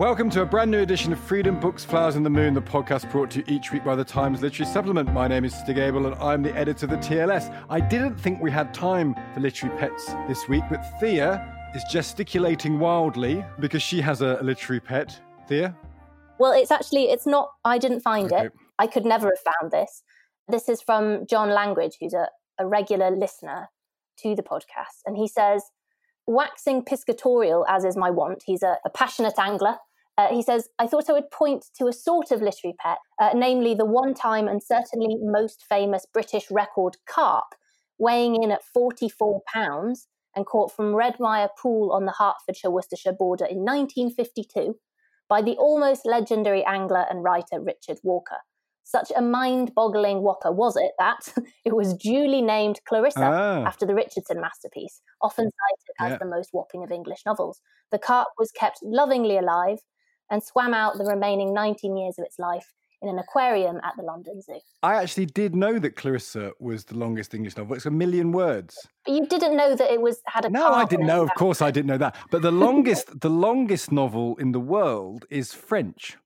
Welcome to a brand new edition of Freedom Books, Flowers and the Moon, the podcast brought to you each week by the Times Literary Supplement. My name is Stig Abell and I'm the editor of the TLS. I didn't think we had time for literary pets this week, but Thea is gesticulating wildly because she has a literary pet. Thea? Well, it's actually, it's not, I didn't find Okay. it. I could never have found this. This is from John Langridge, who's a, a regular listener to the podcast. And he says, waxing piscatorial, as is my wont, he's a, a passionate angler. Uh, he says, I thought I would point to a sort of literary pet, uh, namely the one time and certainly most famous British record carp, weighing in at 44 pounds and caught from Redmire Pool on the Herefordshire Worcestershire border in 1952 by the almost legendary angler and writer Richard Walker. Such a mind boggling whopper was it that it was duly named Clarissa Ah. after the Richardson masterpiece, often cited as Yeah. the most whopping of English novels. The carp was kept lovingly alive and swam out the remaining 19 years of its life in an aquarium at the London Zoo. I actually did know that Clarissa was the longest English novel. It's a million words. But you didn't know that it was had a No, I didn't know. Of course, I didn't know that. But the longest, the longest novel in the world is French.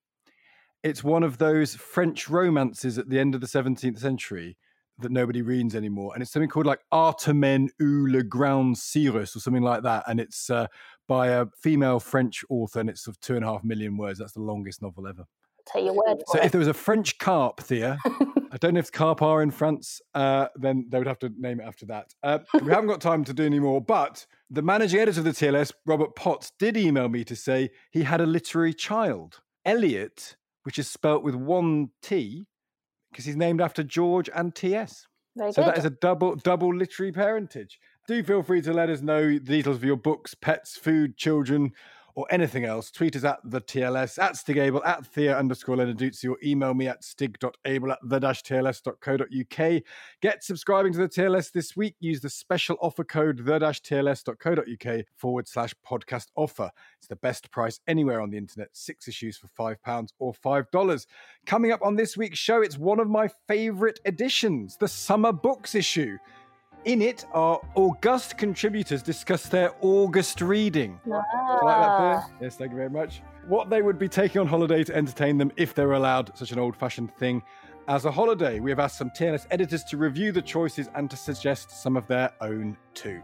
It's one of those French romances at the end of the 17th century that nobody reads anymore, and it's something called like Artamène ou le Grand Cyrus or something like that, and it's uh, by a female French author, and it's of two and a half million words. That's the longest novel ever. Take your word for So it. if there was a French carp, Thea, I don't know if carp are in France, uh, then they would have to name it after that. Uh, we haven't got time to do any more, but the managing editor of the TLS, Robert Potts, did email me to say he had a literary child, Elliot, which is spelt with one T, because he's named after George and T.S. So that is a double double literary parentage. Do feel free to let us know the details of your books, pets, food, children, or anything else. Tweet us at the TLS, at Stigable, at Thea underscore Lenarduzzi, or email me at stig.able at the tls.co.uk. Get subscribing to the TLS this week. Use the special offer code the tls.co.uk forward slash podcast offer. It's the best price anywhere on the internet. Six issues for £5 or $5. Coming up on this week's show, it's one of my favourite editions, the Summer Books issue. In it, our august contributors discuss their August reading. Do you like that. Yes, thank you very much. What they would be taking on holiday to entertain them if they were allowed such an old fashioned thing as a holiday. We have asked some TLS editors to review the choices and to suggest some of their own too.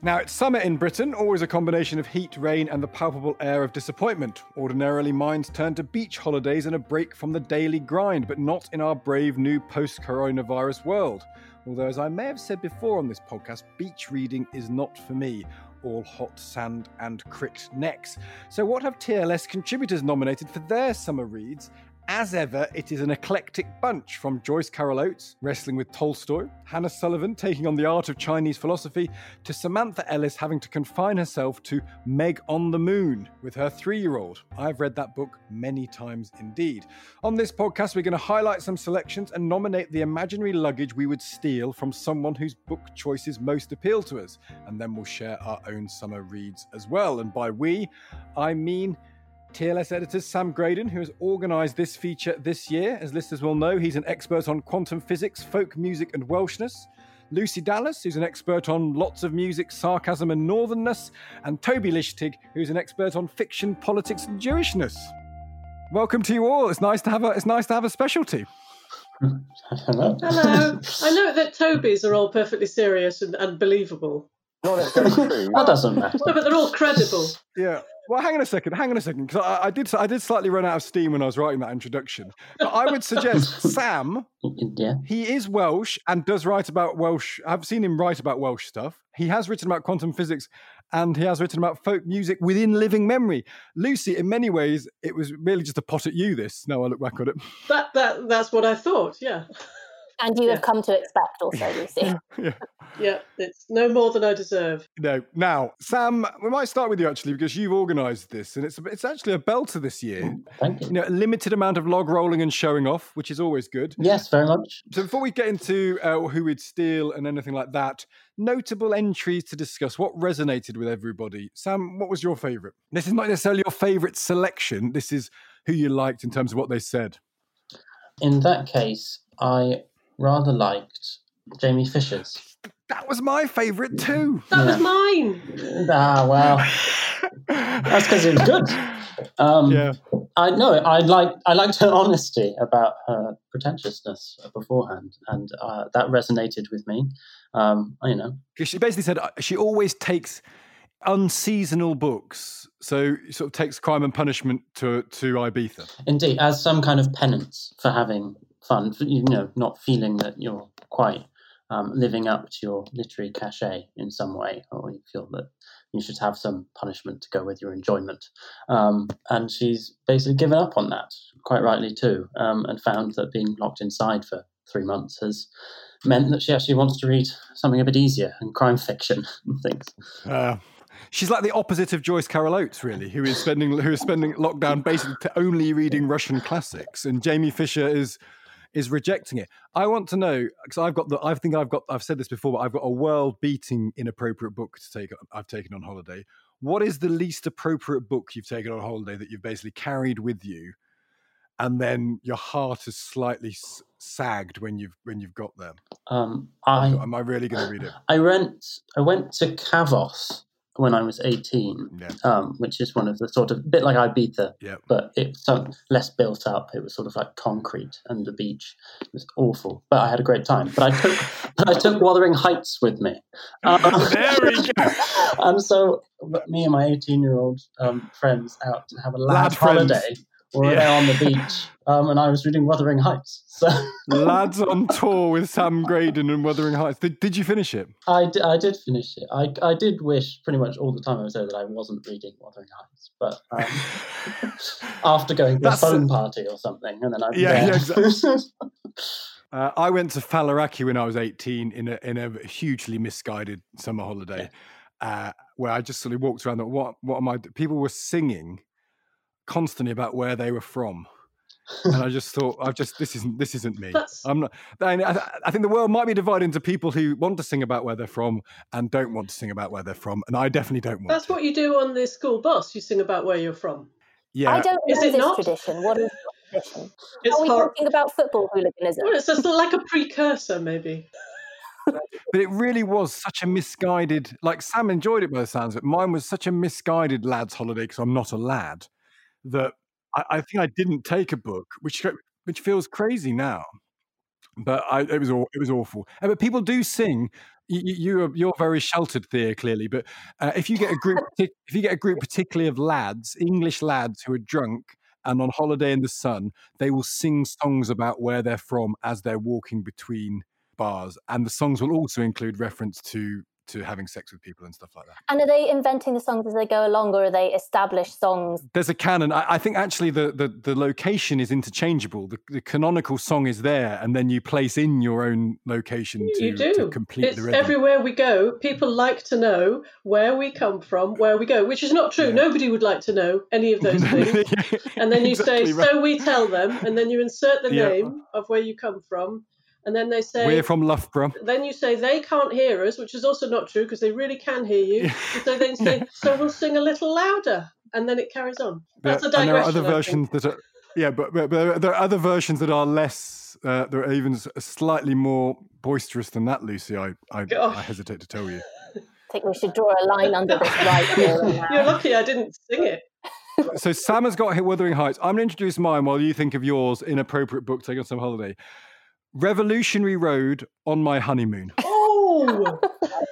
Now, it's summer in Britain, always a combination of heat, rain, and the palpable air of disappointment. Ordinarily, minds turn to beach holidays and a break from the daily grind, but not in our brave new post coronavirus world. Although, as I may have said before on this podcast, beach reading is not for me. All hot sand and cricked necks. So, what have TLS contributors nominated for their summer reads? As ever, it is an eclectic bunch from Joyce Carol Oates, wrestling with Tolstoy, Hannah Sullivan taking on the art of Chinese philosophy, to Samantha Ellis having to confine herself to Meg on the Moon with her three year old. I've read that book many times indeed. On this podcast, we're going to highlight some selections and nominate the imaginary luggage we would steal from someone whose book choices most appeal to us. And then we'll share our own summer reads as well. And by we, I mean TLS editor Sam Graydon, who has organised this feature this year. As listeners will know, he's an expert on quantum physics, folk music, and Welshness. Lucy Dallas, who's an expert on lots of music, sarcasm, and northernness, and Toby Lichtig, who's an expert on fiction, politics, and Jewishness. Welcome to you all. It's nice to have a it's nice to have a specialty. Hello. Hello. I know that Toby's are all perfectly serious and, and believable. Not necessarily true. That doesn't matter. No, but they're all credible. Yeah. Well, hang on a second. Hang on a second, because I, I did I did slightly run out of steam when I was writing that introduction. But I would suggest Sam. Yeah. He is Welsh and does write about Welsh. I've seen him write about Welsh stuff. He has written about quantum physics and he has written about folk music within living memory. Lucy, in many ways, it was really just a pot at you. This. Now I look back on it. That that that's what I thought. Yeah, And you Yeah. have come to expect also, Lucy. yeah. yeah. It's no more than I deserve. No. Now, Sam, we might start with you actually because you've organised this, and it's it's actually a belter this year. Thank You you. know, a limited amount of log rolling and showing off, which is always good. Yes, very much. So before we get into uh, who we'd steal and anything like that, notable entries to discuss. What resonated with everybody? Sam, what was your favourite? This is not necessarily your favourite selection. This is who you liked in terms of what they said. In that case, I rather liked Jamie Fisher's. That was my favourite too. That was mine. Ah, well, that's because it was good. Um, Yeah. I know. I like. I liked her honesty about her pretentiousness beforehand, and uh, that resonated with me. Um, you know, Because she basically said uh, she always takes unseasonal books. So sort of takes crime and punishment to to Ibiza. indeed, as some kind of penance for having fun. You know, not feeling that you're quite um, living up to your literary cachet in some way, or you feel that you should have some punishment to go with your enjoyment. Um, and she's basically given up on that, quite rightly too, um, and found that being locked inside for three months has meant that she actually wants to read something a bit easier and crime fiction and things. Uh, she's like the opposite of Joyce Carol Oates, really, who is spending who is spending lockdown basically only reading Russian classics, and Jamie Fisher is is rejecting it. I want to know because I've got the I think I've got I've said this before, but I've got a world-beating inappropriate book to take. I've taken on holiday. What is the least appropriate book you've taken on holiday that you've basically carried with you, and then your heart is slightly s- sagged when you've when you've got there? Um, I Am I really going to read it? I went I went to Kavos when I was eighteen, Yeah. um, which is one of the sort of bit like Ibiza, Yeah. but it's less built up. It was sort of like concrete and the beach. It was awful, but I had a great time. But I took but I took Wuthering Heights with me. Um, There we go. and so me and my eighteen-year-old um, friends out to have a lad, Lad holiday. We were Yeah. there on the beach, um, and I was reading Wuthering Heights. So Lads on tour with Sam Graydon and Wuthering Heights. Did, did you finish it? I, d- I did finish it. I, I did wish pretty much all the time I was there that I wasn't reading Wuthering Heights, but um, after going to a phone party or something, and then I Yeah, yeah, exactly. Uh, I went to Faliraki when I was 18 in a, in a hugely misguided summer holiday uh, where I just sort of walked around. And, what, what am I? do-" People were singing constantly about where they were from. and I just thought, I've just this isn't this isn't me. That's- I'm not. I, I I think the world might be divided into people who want to sing about where they're from and don't want to sing about where they're from, and I definitely don't want. That's to. what you do on the school bus. You sing about where you're from. Yeah, I don't Is know it this not? tradition. What is tradition? It's Are we hor- talking about football hooliganism? Well, it's just like a precursor, maybe. but it really was such a misguided. Like Sam enjoyed it by the sounds of it. Mine was such a misguided lads' holiday because I'm not a lad. That I, I think I didn't take a book, which which feels crazy now. But I, it was it was awful. Uh, But people do sing. You, you- you're you're very sheltered there, clearly. But uh, if you get a group, if you get a group particularly of lads, English lads who are drunk and on holiday in the sun, they will sing songs about where they're from as they're walking between bars, and the songs will also include reference to to having sex with people and stuff like that. And are they inventing the songs as they go along, or are they established songs? There's a canon. I, I think actually the, the the location is interchangeable. The, the canonical song is there, and then you place in your own location to, you do. to complete it's the rhythm. everywhere we go. People like to know where we come from, where we go, which is not true. Yeah. Nobody would like to know any of those things. And then you say, right. so we tell them, and then you insert the Yeah. name of where you come from, and then they say, We're from Loughborough. then you say they can't hear us, which is also not true because they really can hear you. Yeah. So then say, so we'll sing a little louder, and then it carries on. That's Yeah, a digression. and there are other I think. versions that are yeah, but, but, but there are other versions that are less Uh, there are even slightly more boisterous than that, Lucy. I, I, I hesitate to tell you. I think we should draw a line under this right here. You're lucky I didn't sing it. so Sam has got Wuthering Heights. I'm going to introduce mine while you think of yours. Inappropriate book taken on some holiday. Revolutionary Road on my honeymoon. Oh.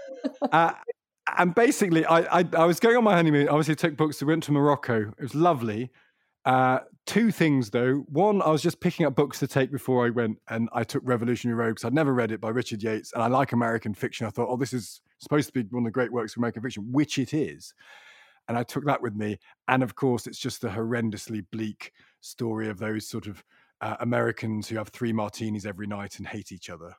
uh, and basically, I, I, I was going on my honeymoon. Obviously, took books. We went to Morocco. It was lovely. Uh, two things though. One, I was just picking up books to take before I went, and I took Revolutionary Road because I'd never read it by Richard Yates, and I like American fiction. I thought, oh, this is supposed to be one of the great works of American fiction, which it is. And I took that with me. And of course, it's just a horrendously bleak story of those sort of uh, Americans who have three martinis every night and hate each other.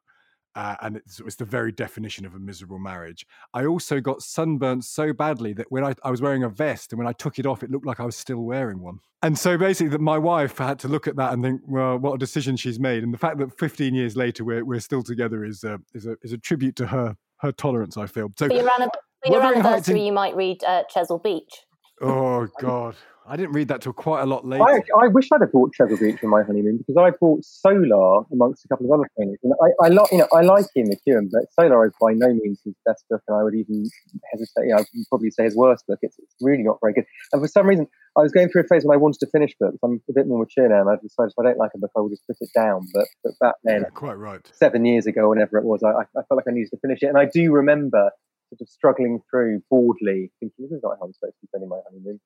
Uh, and it's, it's, the very definition of a miserable marriage. I also got sunburnt so badly that when I, I, was wearing a vest and when I took it off, it looked like I was still wearing one. And so basically, that my wife had to look at that and think, well, what a decision she's made. And the fact that 15 years later we're, we're still together is a, is a is a tribute to her her tolerance. I feel. So, for your, for your anniversary, in... you might read uh, Chesil Beach. Oh God. I didn't read that till quite a lot later. I, I wish I'd have bought Trevor Beach for my honeymoon because I bought Solar amongst a couple of other things. And I, I like, you know, I like Ian McEwan, but Solar is by no means his best book, and I would even hesitate. You know, I'd probably say his worst book. It's, it's really not very good. And for some reason, I was going through a phase when I wanted to finish books. I'm a bit more mature now, and I've decided if I don't like a book, I will just put it down. But but back then, yeah, quite right, seven years ago, whenever it was, I, I felt like I needed to finish it, and I do remember sort of struggling through boredly, thinking this is not how I'm supposed to be spending my honeymoon.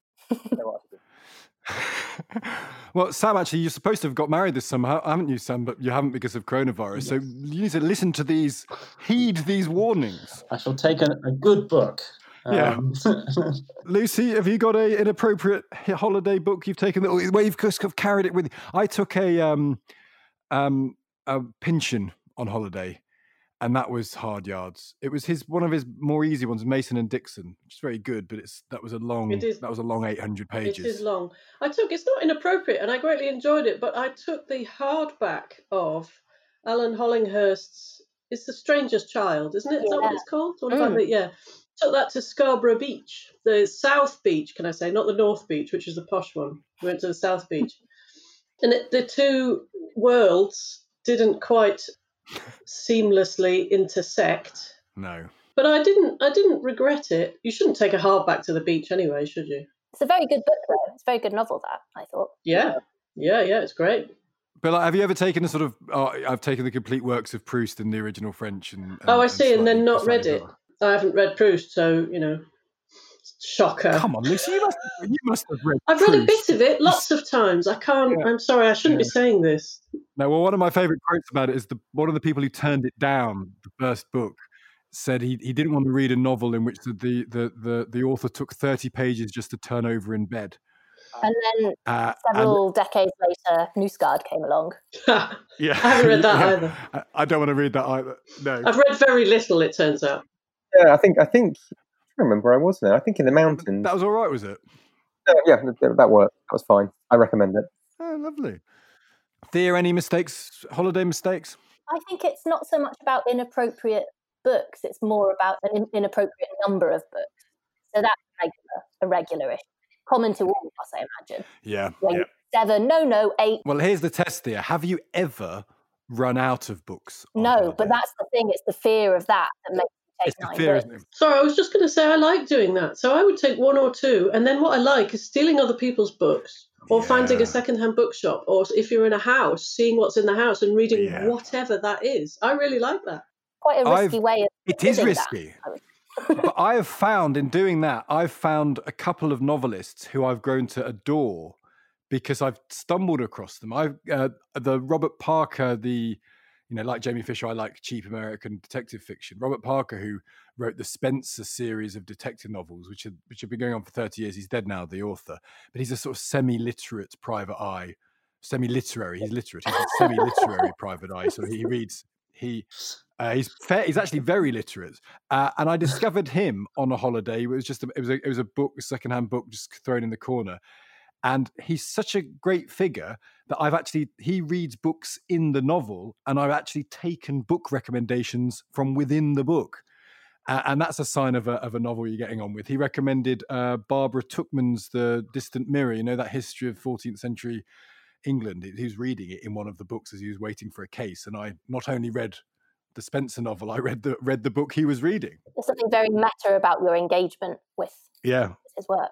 well, Sam, actually, you're supposed to have got married this summer, haven't you, Sam? But you haven't because of coronavirus. Yes. So you need to listen to these, heed these warnings. I shall take a, a good book. Yeah. Um, Lucy, have you got a inappropriate holiday book you've taken that where you've just carried it with you? I took a um, um, a Pynchon on holiday and that was hard yards. It was his one of his more easy ones, Mason and Dixon, which is very good, but it's that was a long it is, that was a long eight hundred pages. It is long. I took it's not inappropriate, and I greatly enjoyed it, but I took the hardback of Alan Hollinghurst's "It's the Stranger's Child," isn't it? Is yeah. that what it's called? What about mm. it? Yeah. Took that to Scarborough Beach, the South Beach, can I say, not the North Beach, which is the posh one. We went to the South Beach, and it, the two worlds didn't quite seamlessly intersect. No. But I didn't I didn't regret it. You shouldn't take a hardback to the beach anyway, should you? It's a very good book though. It's a very good novel that, I thought. Yeah. Yeah, yeah, it's great. But like, have you ever taken a sort of? Oh, I've taken the complete works of Proust in the original French, and, and oh, I see, and, and then not read it. I haven't read Proust, so you know, shocker. Come on, Lucy, you must, you must have read. I've read a bit of it, lots of times. I can't. Yeah. I'm sorry, I shouldn't yeah. be saying this. No, well, one of my favourite quotes about it is the one of the people who turned it down, the first book, said he, he didn't want to read a novel in which the, the, the, the, the author took 30 pages just to turn over in bed. And then uh, several and, decades later, Knausgaard came along. yeah, I haven't read that yeah. either. I, I, don't want to read that either. No, I've read very little. It turns out. Yeah, I think I think I remember I was there. I think in the mountains. That was all right, was it? Uh, yeah, that worked. That was fine. I recommend it. Oh, lovely. Thea, any mistakes, holiday mistakes? I think it's not so much about inappropriate books, it's more about an inappropriate number of books. So that's regular, a regular issue. Common to all of us, I imagine. Yeah. yeah. Seven, no, no, eight. Well, here's the test, Thea. Have you ever run out of books? No, but that's the thing. It's the fear of that that makes it's the fear, isn't it? Sorry, I was just going to say I like doing that. So I would take one or two, and then what I like is stealing other people's books or yeah. finding a secondhand bookshop, or if you're in a house, seeing what's in the house and reading yeah. whatever that is. I really like that. Quite a risky I've, way. Of it is risky. but I have found in doing that, I've found a couple of novelists who I've grown to adore because I've stumbled across them. I've uh, the Robert Parker, the you know, like Jamie Fisher, I like cheap American detective fiction. Robert Parker, who wrote the Spenser series of detective novels, which have, which have been going on for 30 years, he's dead now, the author, but he's a sort of semi literate private eye, semi literary. He's literate, he's a semi literary private eye. So he reads, he, uh, he's fair, he's actually very literate. Uh, and I discovered him on a holiday. It was just, a, it was a, it was a book, a secondhand book just thrown in the corner and he's such a great figure that I've actually he reads books in the novel, and I've actually taken book recommendations from within the book. Uh, and that's a sign of a, of a novel you're getting on with. He recommended uh, Barbara Tuchman's The Distant Mirror, you know, that history of 14th century England. He was reading it in one of the books as he was waiting for a case, and I not only read the Spenser novel, I read the read the book he was reading. There's something very meta about your engagement with yeah his work.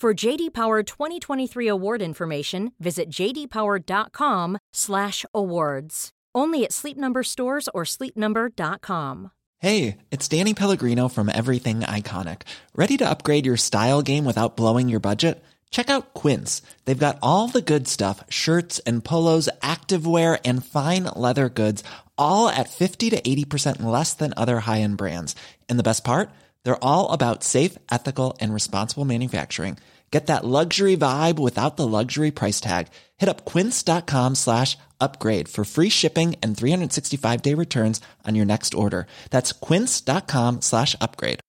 For JD Power 2023 award information, visit jdpower.com/awards. Only at Sleep Number stores or sleepnumber.com. Hey, it's Danny Pellegrino from Everything Iconic. Ready to upgrade your style game without blowing your budget? Check out Quince. They've got all the good stuff: shirts and polos, activewear, and fine leather goods, all at 50 to 80% less than other high-end brands. And the best part? They're all about safe, ethical, and responsible manufacturing. Get that luxury vibe without the luxury price tag. Hit up quince.com slash upgrade for free shipping and 365 day returns on your next order. That's quince.com slash upgrade.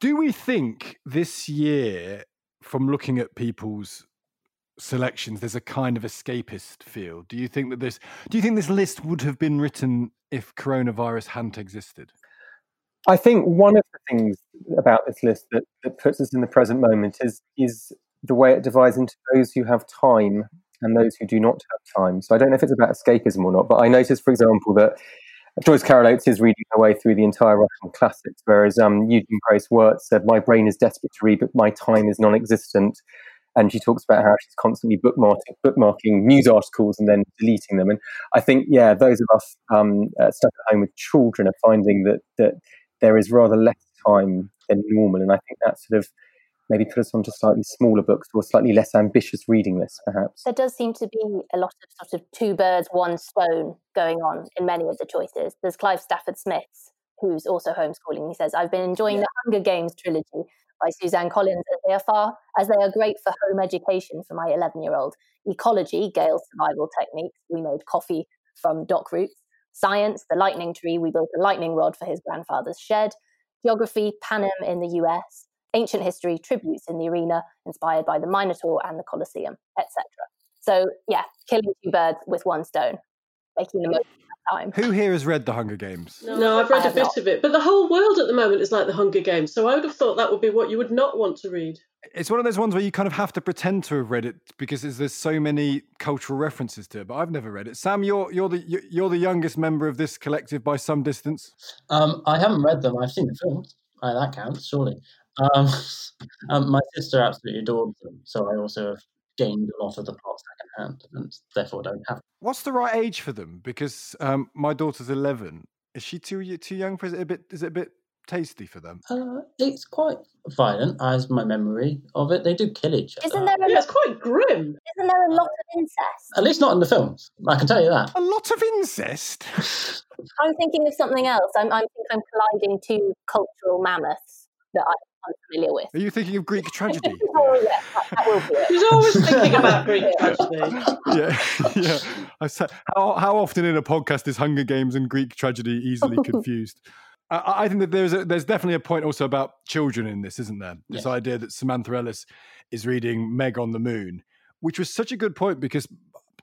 Do we think this year, from looking at people's selections there's a kind of escapist feel. Do you think that this do you think this list would have been written if coronavirus hadn't existed? I think one of the things about this list that, that puts us in the present moment is is the way it divides into those who have time and those who do not have time. So i don't know if it's about escapism or not but i noticed for example that Joyce Carol Oates is reading her way through the entire Russian classics, whereas um, Eugene Grace Wirtz said, "My brain is desperate to read, but my time is non-existent." And she talks about how she's constantly bookmarking, bookmarking news articles and then deleting them. And I think, yeah, those of us um, uh, stuck at home with children are finding that that there is rather less time than normal, and I think that sort of maybe put us onto slightly smaller books or slightly less ambitious reading lists, perhaps. There does seem to be a lot of sort of two birds, one stone going on in many of the choices. There's Clive Stafford Smith's, who's also homeschooling. He says, I've been enjoying yeah. the Hunger Games trilogy by Suzanne Collins as they are far as they are great for home education for my 11 year old. Ecology, Gale's survival techniques. We made coffee from dock roots. Science, the lightning tree. We built a lightning rod for his grandfather's shed. Geography, Panem in the US. Ancient history, tributes in the arena, inspired by the Minotaur and the Colosseum, etc. So, yeah, killing two birds with one stone, making the most time. Who here has read The Hunger Games? No, no I've read a bit not. of it, but the whole world at the moment is like The Hunger Games, so I would have thought that would be what you would not want to read. It's one of those ones where you kind of have to pretend to have read it because there's so many cultural references to it. But I've never read it. Sam, you're you're the you're the youngest member of this collective by some distance. Um, I haven't read them. I've seen the films. Uh, that counts, surely. Um, um, my sister absolutely adores them, so I also have gained a lot of the plot secondhand and therefore don't have. What's the right age for them? Because um, my daughter's eleven. Is she too too young for? Is it a bit? Is it a bit tasty for them? Uh, it's quite violent, as my memory of it. They do kill each other. Isn't there? A yeah, it's quite grim. Isn't there a lot of incest? At least not in the films. I can tell you that. A lot of incest. I'm thinking of something else. I'm, I'm, I'm colliding two cultural mammoths that I unfamiliar with. Are you thinking of Greek tragedy? oh, yeah, that, that will be it. He's always thinking about Greek tragedy. yeah, yeah. I said, how, how often in a podcast is Hunger Games and Greek tragedy easily confused? I, I think that there's a, there's definitely a point also about children in this, isn't there? This yeah. idea that Samantha Ellis is reading Meg on the Moon, which was such a good point because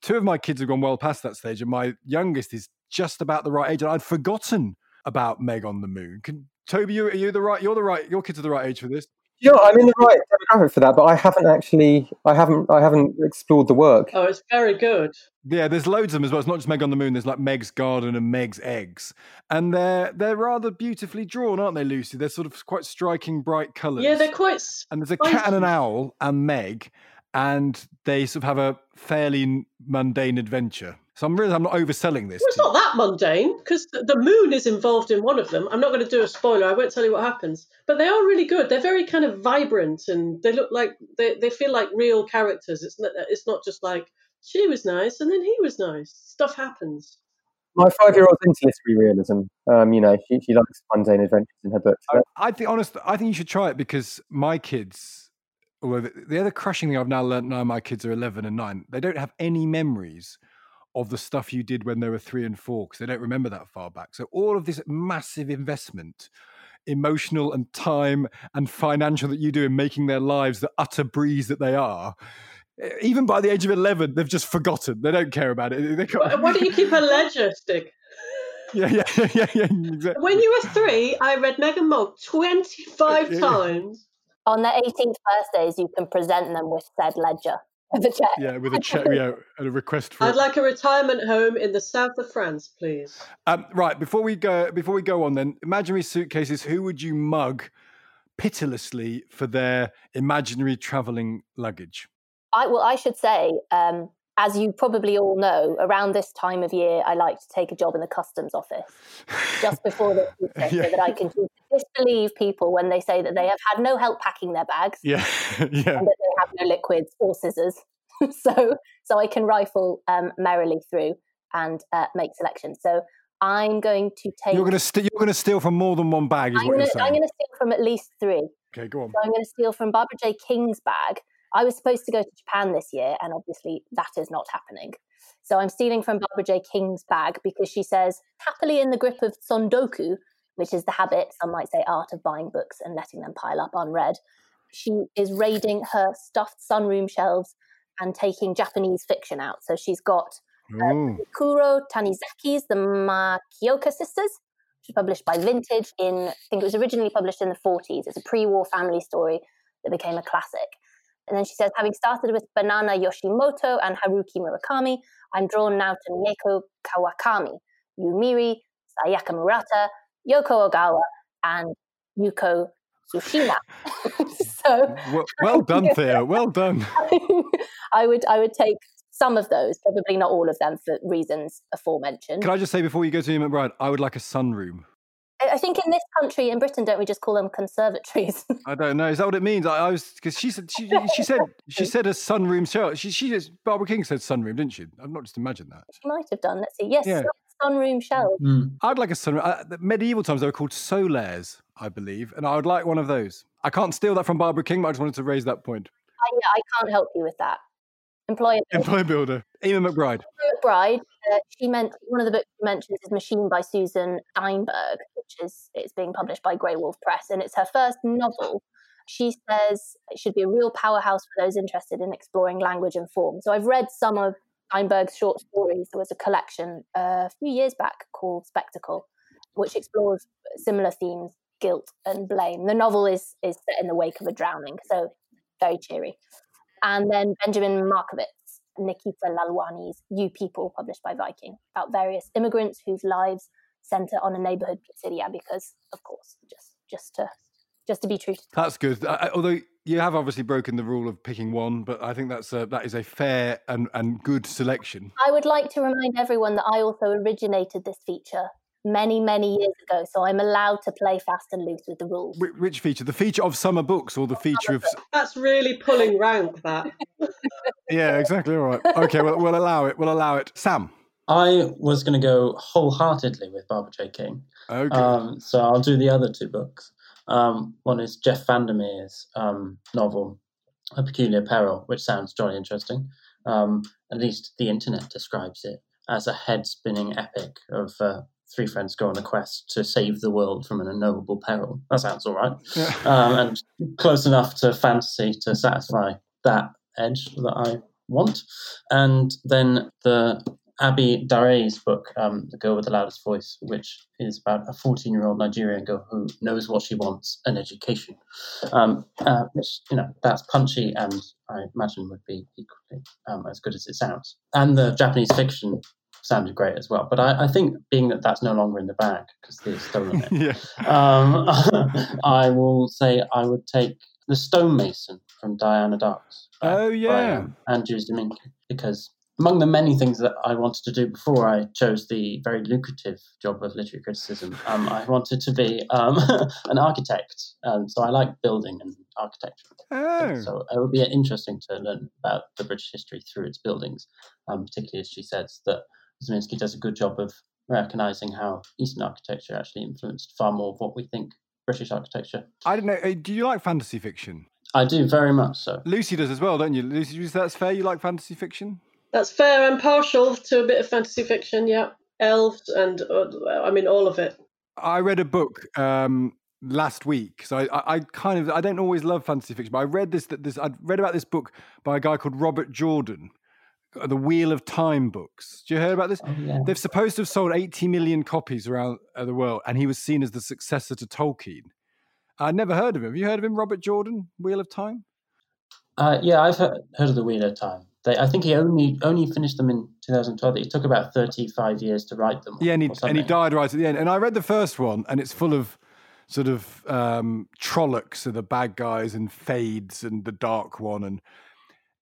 two of my kids have gone well past that stage, and my youngest is just about the right age, and I'd forgotten about Meg on the Moon. Can Toby, you, are you the right? You're the right. Your kids are the right age for this. Yeah, I'm in the right demographic for that, but I haven't actually, I haven't, I haven't explored the work. Oh, it's very good. Yeah, there's loads of them as well. It's not just Meg on the Moon. There's like Meg's Garden and Meg's Eggs, and they're they're rather beautifully drawn, aren't they, Lucy? They're sort of quite striking, bright colours. Yeah, they're quite. And there's a cat and an owl and Meg, and they sort of have a fairly mundane adventure. So I'm really I'm not overselling this. Well, it's not that mundane because the moon is involved in one of them. I'm not going to do a spoiler. I won't tell you what happens. But they are really good. They're very kind of vibrant and they look like they, they feel like real characters. It's not it's not just like she was nice and then he was nice. Stuff happens. My five-year-old's into literary realism. Um, you know, she, she likes mundane adventures in her books. I, I think, honest, I think you should try it because my kids, although the, the other crushing thing I've now learned now my kids are 11 and 9, they don't have any memories of the stuff you did when they were three and four because they don't remember that far back. So all of this massive investment, emotional and time and financial that you do in making their lives the utter breeze that they are. Even by the age of eleven, they've just forgotten. They don't care about it. They can't... Why don't you keep a ledger Stig? Yeah, yeah, yeah, yeah. Exactly. When you were three, I read Meg and Mog twenty-five times. On their 18th birthdays, you can present them with said ledger with a check. Yeah, with a check. yeah, and a request for. I'd it. like a retirement home in the south of France, please. Um, right before we go, before we go on, then imaginary suitcases. Who would you mug pitilessly for their imaginary traveling luggage? I well, I should say, um, as you probably all know, around this time of year, I like to take a job in the customs office just before the yeah. so that I can disbelieve people when they say that they have had no help packing their bags, yeah, yeah, and that they have no liquids or scissors. so, so I can rifle um, merrily through and uh, make selections. So I'm going to take. You're going to st- you're going to steal from more than one bag. Is I'm what gonna, you're saying. I'm going to steal from at least three. Okay, go on. So I'm going to steal from Barbara J. King's bag. I was supposed to go to Japan this year, and obviously that is not happening. So I'm stealing from Barbara J. King's bag because she says, happily in the grip of tsundoku, which is the habit, some might say art of buying books and letting them pile up unread. She is raiding her stuffed sunroom shelves and taking Japanese fiction out. So she's got uh, Kuro Tanizaki's The Makioka Sisters, which was published by Vintage in, I think it was originally published in the 40s. It's a pre war family story that became a classic. And then she says, having started with Banana Yoshimoto and Haruki Murakami, I'm drawn now to Mieko Kawakami, Yu Miri, Sayaka Murata, Yoko Ogawa, and Yuko Tsushima. so well, well done, Thea. Well done. I would I would take some of those, probably not all of them for reasons aforementioned. Can I just say before you go to Eimear McBride, I would like a sunroom. I think in this country, in Britain, don't we just call them conservatories? I don't know. Is that what it means? I, I was because she said she, she said she said a sunroom show. She she just Barbara King said sunroom, didn't she? I've not just imagined that. She might have done. Let's see. Yes, yeah. Sunroom shelves. Mm. I'd like a sunroom. Uh, medieval times they were called solaires, I believe, and I would like one of those. I can't steal that from Barbara King, but I just wanted to raise that point. I, yeah, I can't help you with that. Employer Employer builder. Eimear McBride. McBride. Uh, she meant one of the books she mentions is Machine by Susan Steinberg, which is it's being published by Graywolf Press, and it's her first novel. She says it should be a real powerhouse for those interested in exploring language and form. So I've read some of Steinberg's short stories. There was a collection uh, a few years back called Spectacle, which explores similar themes, guilt and blame. The novel is is set in the wake of a drowning, so very cheery and then Benjamin Markovits, Nikita Lalwani's You People, published by Viking, about various immigrants whose lives center on a neighborhood pizzeria because, of course, just just to just to be true. That's good. I, although you have obviously broken the rule of picking one, but I think that's a, that is a fair and, and good selection. I would like to remind everyone that I also originated this feature many, many years ago. So I'm allowed to play fast and loose with the rules. Which feature? The feature of summer books or the feature of. That's really pulling rank, that. yeah, exactly. All right. Okay, well, we'll allow it. We'll allow it. Sam. I was going to go wholeheartedly with Barbara J. King. Okay. Um, so I'll do the other two books. Um, one is Jeff Vandermeer's um, novel, A Peculiar Peril, which sounds jolly interesting. Um, at least the internet describes it as a head spinning epic of uh, three friends go on a quest to save the world from an unknowable peril. That sounds all right. Yeah. Um, and close enough to fantasy to satisfy that edge that I want. And then the Abi Dare's book, um, The Girl with the Loudest Voice, which is about a 14 year old Nigerian girl who knows what she wants an education. Um, uh, which, you know, that's punchy and I imagine would be equally um, as good as it sounds. And the Japanese fiction sounded great as well. But I, I think being that that's no longer in the bag because they've stolen it, yeah. um, I will say I would take The Stonemason from Diana Darke's. Oh, yeah. Um, Andrews Domingue because among the many things that I wanted to do before I chose the very lucrative job of literary criticism, um, I wanted to be um, an architect. Um, so I like building and architecture. Oh. So it would be interesting to learn about the British history through its buildings, um, particularly as she says that Ziminski does a good job of recognizing how Eastern architecture actually influenced far more of what we think British architecture. I don't know. uh, Do you like fantasy fiction? I do very much so. Lucy does as well, don't you? Lucy, that's fair. You like fantasy fiction? That's fair. I'm partial to a bit of fantasy fiction. Yeah, elves and uh, I mean all of it. I read a book um, last week, so I, I, I kind of I don't always love fantasy fiction, but I read this that this I read about this book by a guy called Robert Jordan, uh, the Wheel of Time books. Do you hear about this? Oh, yeah. They've supposed to have sold 80 million copies around uh, the world, and he was seen as the successor to Tolkien. I'd never heard of him. Have you heard of him, Robert Jordan, Wheel of Time? Uh, yeah, I've heard, heard of the Wheel of Time. They, I think he only only finished them in 2012. It took about 35 years to write them. Yeah, and he, and he died right at the end. And I read the first one, and it's full of sort of um, Trollocs are the bad guys, and Fades and the Dark One, and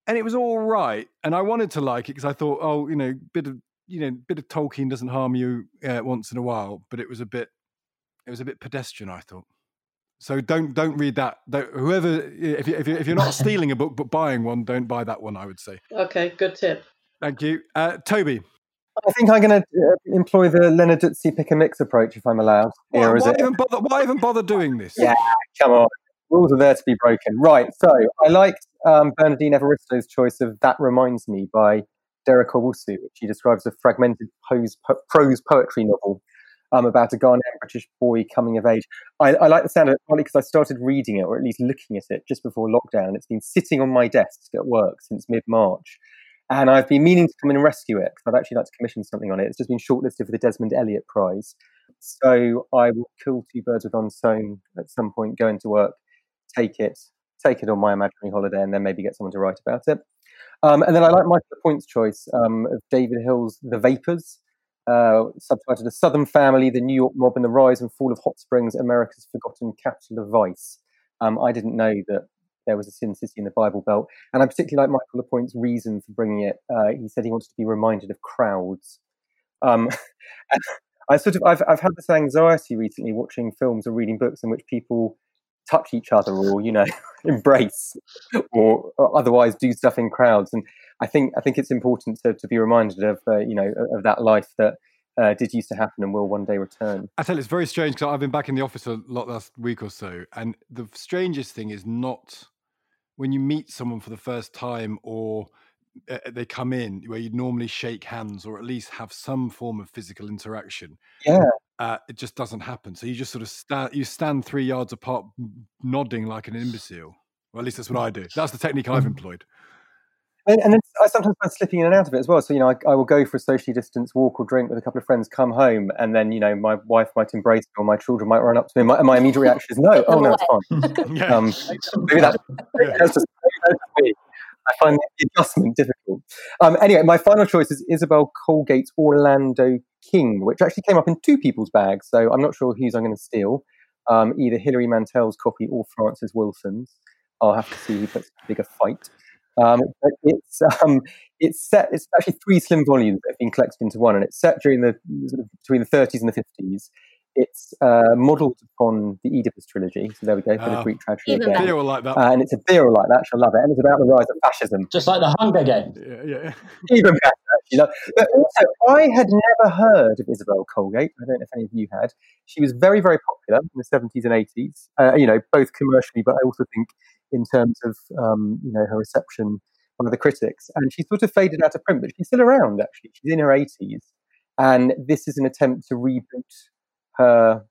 and it was all right. And I wanted to like it because I thought, oh, you know, bit of you know, bit of Tolkien doesn't harm you uh, once in a while. But it was a bit, it was a bit pedestrian. I thought. So don't don't read that. Don't, whoever, if you, if you if you're not stealing a book but buying one, don't buy that one. I would say. Okay, good tip. Thank you, uh, Toby. I think I'm going to uh, employ the Leonard Lenarduzzi pick a mix approach if I'm allowed. Why, Here, is why it? even bother? Why even bother doing this? Yeah, come on. Rules are there to be broken. Right. So I liked um, Bernardine Evaristo's choice of That Reminds Me by Derek Owusu, which he describes as a fragmented pose, po- prose poetry novel um, about a Ghanaian British boy coming of age. I, I like the sound of it partly because I started reading it, or at least looking at it, just before lockdown. It's been sitting on my desk at work since mid March. And I've been meaning to come in and rescue it because I'd actually like to commission something on it. It's just been shortlisted for the Desmond Elliott Prize. So I will kill two birds with one stone at some point, go into work, take it, take it on my imaginary holiday, and then maybe get someone to write about it. Um, and then I like Michael Point's choice um, of David Hill's The Vapors, uh, subtitled A Southern Family, The New York Mob, and the Rise and Fall of Hot Springs, America's Forgotten Capital of Vice. Um, I didn't know that there was a Sin City in the Bible Belt. And I particularly like Michael Lapointe's reason for bringing it. Uh, he said he wanted to be reminded of crowds. Um, I sort of, I've, I've had this anxiety recently watching films or reading books in which people touch each other or, you know, embrace or, or otherwise do stuff in crowds. And I think, I think it's important to, to be reminded of, uh, you know, of that life that uh, did used to happen and will one day return. I tell you, it's very strange because I've been back in the office a lot last week or so, and the strangest thing is not when you meet someone for the first time or uh, they come in where you'd normally shake hands or at least have some form of physical interaction. Yeah. Uh, it just doesn't happen. So you just sort of stand, you stand three yards apart, nodding like an imbecile. Well, at least that's what I do. That's the technique I've employed. And, and then I sometimes find slipping in and out of it as well. So, you know, I, I will go for a socially distanced walk or drink with a couple of friends, come home, and then, you know, my wife might embrace me or my children might run up to me. My, my immediate reaction is, no, oh, no, it's fine. Yeah. Um, maybe that's, maybe that's just that's just me. I find the adjustment difficult. Um, anyway, my final choice is Isabel Colegate's Orlando King, which actually came up in two people's bags. So I'm not sure whose I'm going to steal. Um, either Hilary Mantel's copy or Frances Wilson's. I'll have to see who puts a bigger fight. Um, but it's um, it's set. It's actually three slim volumes that have been collected into one, and it's set during the sort of between the 30s and the 50s. It's uh, modelled upon the Oedipus trilogy. So there we go for the Oh. Greek tragedy Even again. Thea will like that. Uh, and it's a beer like that. She'll love it. And it's about the rise of fascism. Just like the Hunger Games. yeah, yeah. Even better, actually. Look, But also, I had never heard of Isabel Colegate. I don't know if any of you had. She was very, very popular in the 70s and 80s, uh, you know, both commercially, but I also think in terms of, um, you know, her reception by the critics. And she sort of faded out of print, but she's still around, actually. She's in her 80s. And this is an attempt to reboot her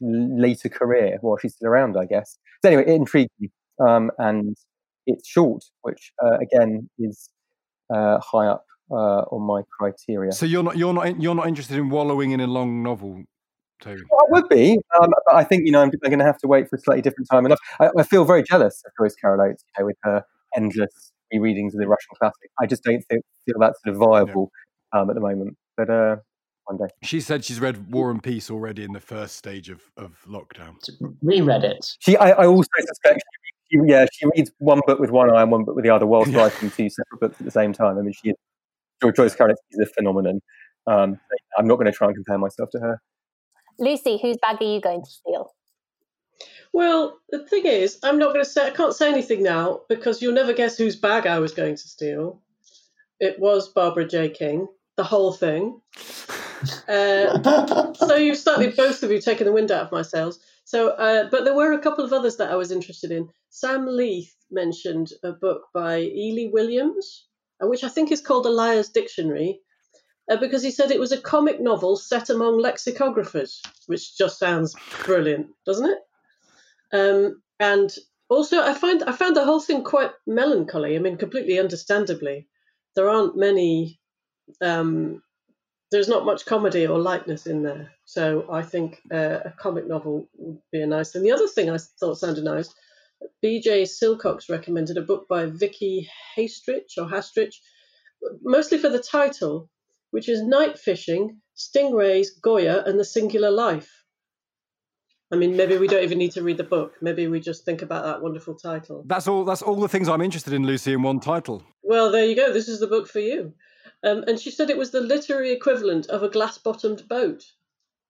later career while she's still around, I guess. So anyway, it intrigued me. Um, and it's short, which, uh, again, is uh, high up uh, on my criteria. So you're not you're not you're not interested in wallowing in a long novel, Toby? Well, I would be, um, but I think you know I'm, I'm going to have to wait for a slightly different time. And I, I feel very jealous of Joyce Carol Oates, you know, with her endless rereadings of the Russian classic. I just don't feel, feel that's sort of viable yeah. um, at the moment. But uh, one day. She said she's read War and Peace already in the first stage of, of lockdown. Reread it. She, I, I also suspect she, yeah, she reads one book with one eye and one book with the other whilst yeah. writing two separate books at the same time. I mean, she is, Joyce Carol is a phenomenon. Um, I'm not going to try and compare myself to her. Lucy, whose bag are you going to steal? Well, the thing is, I'm not going to say, I can't say anything now because you'll never guess whose bag I was going to steal. It was Barbara J. King, the whole thing. Uh, so you've slightly, both of you, taken the wind out of my sails. So, uh, but there were a couple of others that I was interested in. Sam Leith mentioned a book by Eley Williams, uh, which I think is called The Liar's Dictionary, uh, because he said it was a comic novel set among lexicographers, which just sounds brilliant, doesn't it? Um, and also, I find I found the whole thing quite melancholy. I mean, completely understandably, there aren't many. Um, there's not much comedy or lightness in there, so I think uh, a comic novel would be a nice thing. The other thing I thought sounded nice, B.J. Silcox recommended a book by Vicki Hastrich or Hastrich, mostly for the title, which is Night Fishing, Stingrays, Goya, and the Singular Life. I mean, maybe we don't even need to read the book. Maybe we just think about that wonderful title. That's all. That's all the things I'm interested in, Lucy, in one title. Well, there you go. This is the book for you. Um, and she said it was the literary equivalent of a glass-bottomed boat,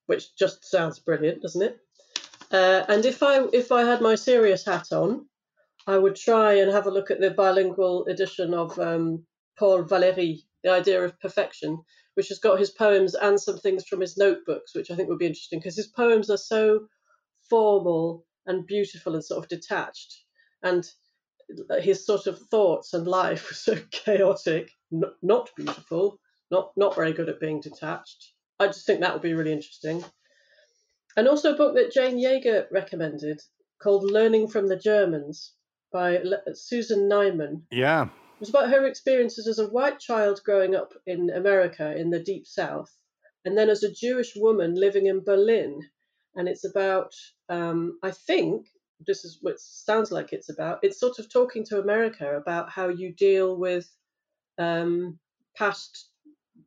which just sounds brilliant, doesn't it? Uh, and if I if I had my serious hat on, I would try and have a look at the bilingual edition of um, Paul Valéry, The Idea of Perfection, which has got his poems and some things from his notebooks, which I think would be interesting because his poems are so formal and beautiful and sort of detached. And uh, his sort of thoughts and life were so chaotic, n- not beautiful, not not very good at being detached. I just think that would be really interesting. And also a book that Jane Yager recommended called Learning from the Germans by Susan Neiman. Yeah. It was about her experiences as a white child growing up in America in the deep south, and then as a Jewish woman living in Berlin and it's about um, I think this is what sounds like it's about. It's sort of talking to America about how you deal with um, past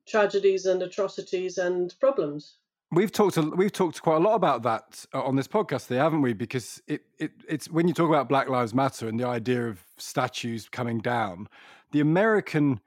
tragedies and atrocities and problems. We've talked we've talked quite a lot about that uh, on this podcast, there, haven't we? Because it, it it's when you talk about Black Lives Matter and the idea of statues coming down, the American